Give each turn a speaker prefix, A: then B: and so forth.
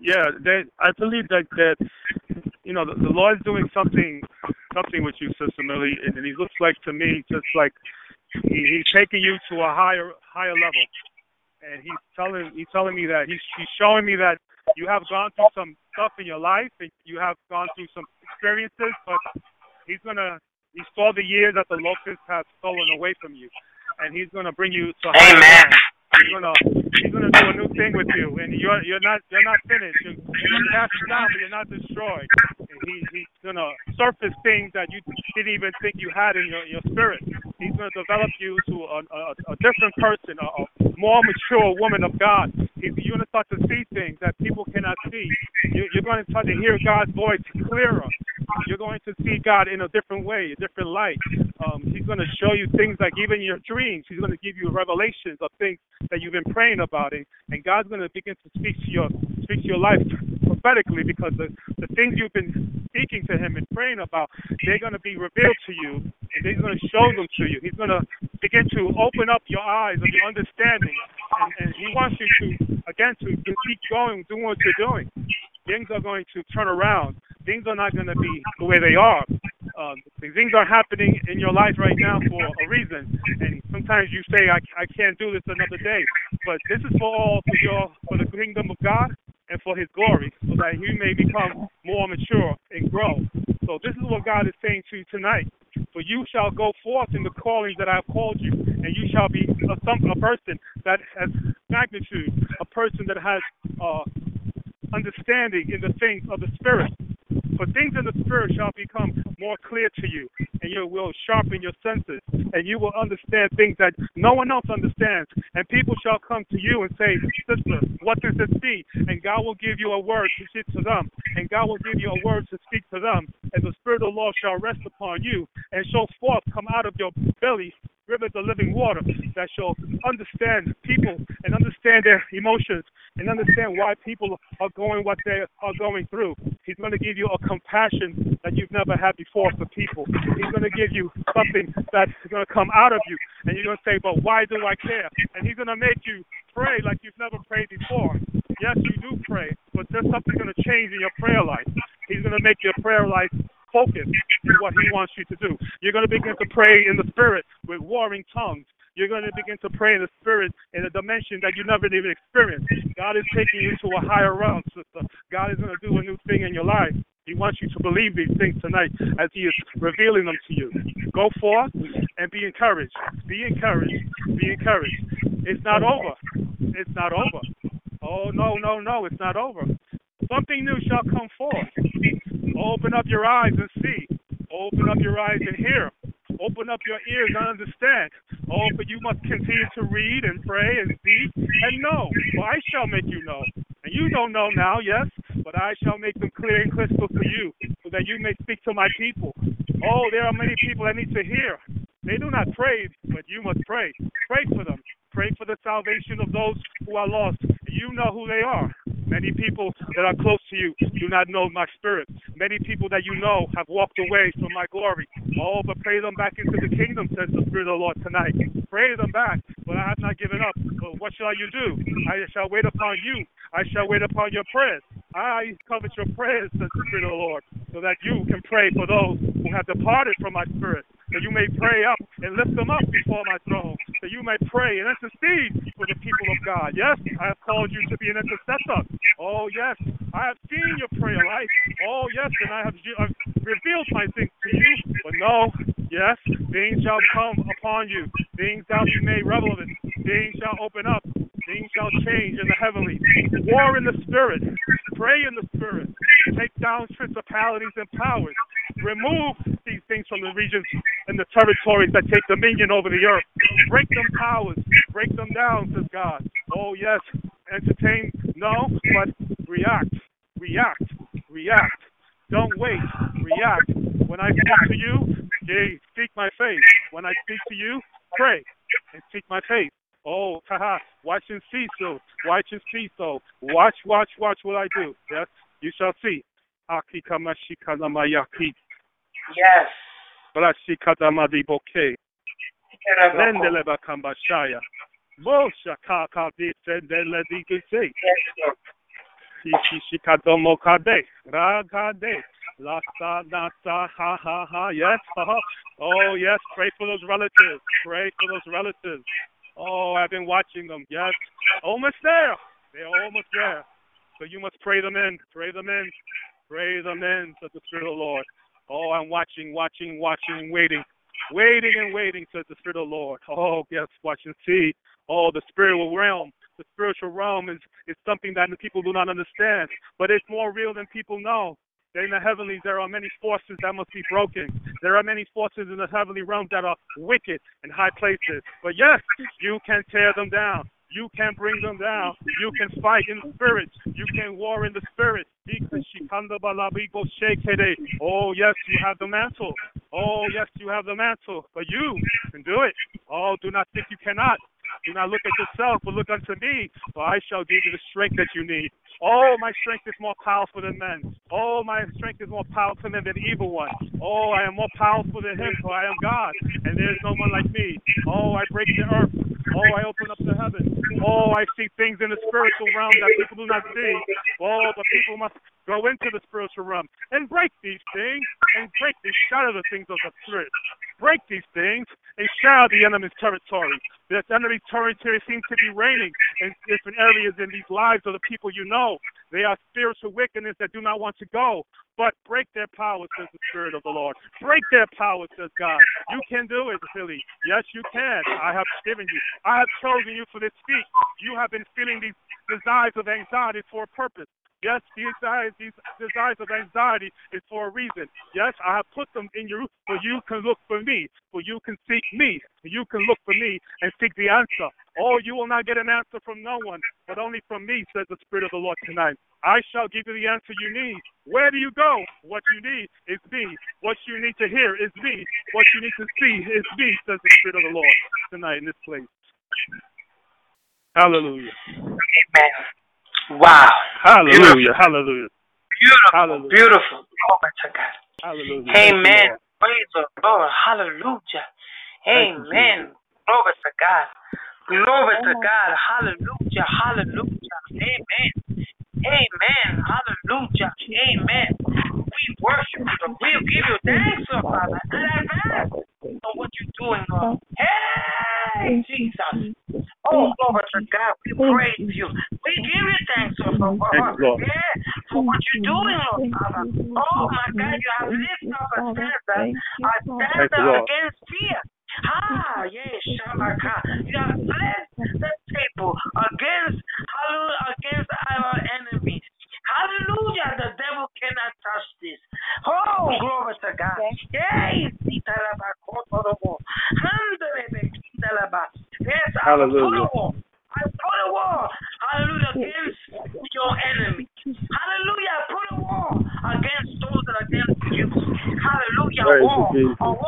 A: Yeah, they, I believe that that you know the, the Lord's doing something something with you, Sister Millie, and, and he looks like to me just like he, he's taking you to a higher higher level, and he's telling he's telling me that he's he's showing me that you have gone through some stuff in your life, and you have gone through some experiences, but he's gonna he saw the years that the locusts have stolen away from you, and he's gonna bring you to higher
B: Amen.
A: He's gonna he's gonna do a new thing with you, and you're you're not you're not finished. You're, you're cast down, but you're not destroyed. And he he's gonna surface things that you didn't even think you had in your your spirit. He's gonna develop you to a a, a different person, a, a more mature woman of God. He's, you're gonna start to see things that people cannot see. You, you're to start to hear God's voice clearer. You're going to see God in a different way, a different light. Um, he's going to show you things like even your dreams. He's going to give you revelations of things that you've been praying about, and, God's going to begin to speak to your speak to your life prophetically because the the things you've been speaking to Him and praying about, they're going to be revealed to you, and He's going to show them to you. He's going to begin to open up your eyes and your understanding, and, and He wants you to again to, to keep going, doing what you're doing. Things are going to turn around. Things are not going to be the way they are. Things are happening in your life right now for a reason, and sometimes you say, I, "I can't do this another day," but this is for all for your for the kingdom of God and for His glory, so that you may become more mature and grow. So this is what God is saying to you tonight. For you shall go forth in the callings that I have called you, and you shall be a, a person that has magnitude, a person that has uh, understanding in the things of the Spirit. For things in the Spirit shall become more clear to you, and you will sharpen your senses, and you will understand things that no one else understands. And people shall come to you and say, Sister, what does this be? And God will give you a word to speak to them, and God will give you a word to speak to them. And the Spirit of the Lord shall rest upon you, and shall forth come out of your belly rivers of living water that shall understand people and understand their emotions and understand why people are going what they are going through. He's going to give you a compassion that you've never had before for people. He's going to give you something that's going to come out of you, and you're going to say, "But why do I care?" And He's going to make you pray like you've never prayed before. Yes, you do pray, but there's something going to change in your prayer life. He's going to make your prayer life focus on what he wants you to do. You're going to begin to pray in the spirit with warring tongues. You're going to begin to pray in the spirit in a dimension that you never even experienced. God is taking you to a higher realm, sister. God is going to do a new thing in your life. He wants you to believe these things tonight as He is revealing them to you. Go forth and be encouraged. Be encouraged. Be encouraged. It's not over. It's not over. Oh, no, no, no, it's not over. Something new shall come forth. Open up your eyes and see. Open up your eyes and hear. Open up your ears and understand. Oh, but you must continue to read and pray and seek and know. For I shall make you know. And you don't know now, yes, but I shall make them clear and crystal to you, so that you may speak to my people. Oh, there are many people that need to hear. They do not pray, but you must pray. Pray for them. Pray for the salvation of those who are lost. You know who they are. Many people that are close to you do not know my spirit. Many people that you know have walked away from my glory. Oh, but pray them back into the kingdom, says the Spirit of the Lord tonight. Pray them back, but I have not given up. But what shall you do? I shall wait upon you. I shall wait upon your prayers. I covet your prayers, says the Spirit of the Lord, so that you can pray for those who have departed from my spirit. So you may pray up and lift them up before my throne. that you may pray and intercede for the people of God. Yes, I have called you to be an intercessor. Oh, yes, I have seen your prayer life. Oh, yes, and I have I've revealed my things to you. But no, yes, things shall come upon you. Things shall be made relevant. Things shall open up. Things shall change in the heavenly. War in the spirit. Pray in the spirit. Take down principalities and powers. Remove these things from the regions and the territories that take dominion over the earth. Break them powers. Break them down, says God. Oh, yes. Entertain? No, but react. React. React. Don't wait. React. When I speak to you, yea, seek my faith. When I speak to you, pray and seek my faith. Oh, haha, watch and see so. Watch and see so. Watch, watch, watch what I do. Yes, you shall see. Aki kamashika namayaki.
B: Yes.
A: Brashika damadi boke. Lendele bakambashaya. Bosha kaka di sendele di kisi.
B: Yes, Lord.
A: Ishikadomo kade. Ragade. La sa na sa ha ha ha. Yes. Oh yes. Pray for those relatives. Pray for those relatives. Oh, I've been watching them. Yes. Almost there. They're almost there. So you must pray them in. Pray them in. Pray them in to the Spirit of the Lord. Oh, I'm watching, watching, watching, waiting. Waiting and waiting, says the Spirit of the Lord. Oh, yes, watch and see. Oh, the spiritual realm. The spiritual realm is, is something that the people do not understand, but it's more real than people know. In the heavenlies, there are many forces that must be broken. There are many forces in the heavenly realm that are wicked in high places. But yes, you can tear them down. You can bring them down. You can fight in the spirit. You can war in the spirit. Oh, yes, you have the mantle. Oh, yes, you have the mantle. But you can do it. Oh, do not think you cannot. Do not look at yourself, but look unto me, for I shall give you the strength that you need. Oh, my strength is more powerful than men. Oh, my strength is more powerful than the evil one. Oh, I am more powerful than him, for I am God, and there is no one like me. Oh, I break the earth. Oh, I open up the heaven. Oh, I see things in the spiritual realm that people do not see. Oh, but people must go into the spiritual realm and break these things and break these shadow the things of the spirit. Break these things and shadow the enemy's territory. The enemy's territory seems to be reigning in different areas in these lives of the people you know. They are spiritual wickedness that do not want to go, but break their power, says the Spirit of the Lord. Break their power, says God. You can do it, Philly. Yes, you can. I have given you. I have chosen you for this feat. You have been feeling these desires of anxiety for a purpose. Yes, these desires, these desires of anxiety is for a reason. Yes, I have put them in you so you can look for me, for you can seek me, you can look for me and seek the answer. Oh, you will not get an answer from no one, but only from me, says the Spirit of the Lord tonight. I shall give you the answer you need. Where do you go? What you need is me. What you need to hear is me. What you need to see is me, says the Spirit of the Lord tonight in this place. Hallelujah.
B: Amen. Wow.
A: Hallelujah.
B: Beautiful.
A: Hallelujah.
B: Beautiful.
A: Hallelujah.
B: Beautiful. Glory to God.
A: Hallelujah.
B: Amen. Praise the Lord. Hallelujah. Amen. Glory to God. Glory to God. Hallelujah. Hallelujah. Amen. Amen. Hallelujah. Amen. We worship you. We give you thanks, oh Father, in advance for what you're doing, Lord. Hey, Jesus. Oh, glory to God. We praise you. We give you thanks, Father.
A: Thank you, Lord.
B: Yeah, for what you're doing, Lord Father. Oh, my God, you have lifted up a standard. A standard against fear. Ah, yes, Shamaka. You have blessed the table against, hallelujah, against our enemies. Hallelujah. The devil cannot touch this. Oh, glory to God. Yes, Italabakotorobo. Handelebekindalaba. Yes, I will put a
A: Hallelujah.
B: wall. I put a wall. Hallelujah. Against your enemy. Hallelujah. I put a wall against those that are against you. Hallelujah.
A: Praise you. Jesus.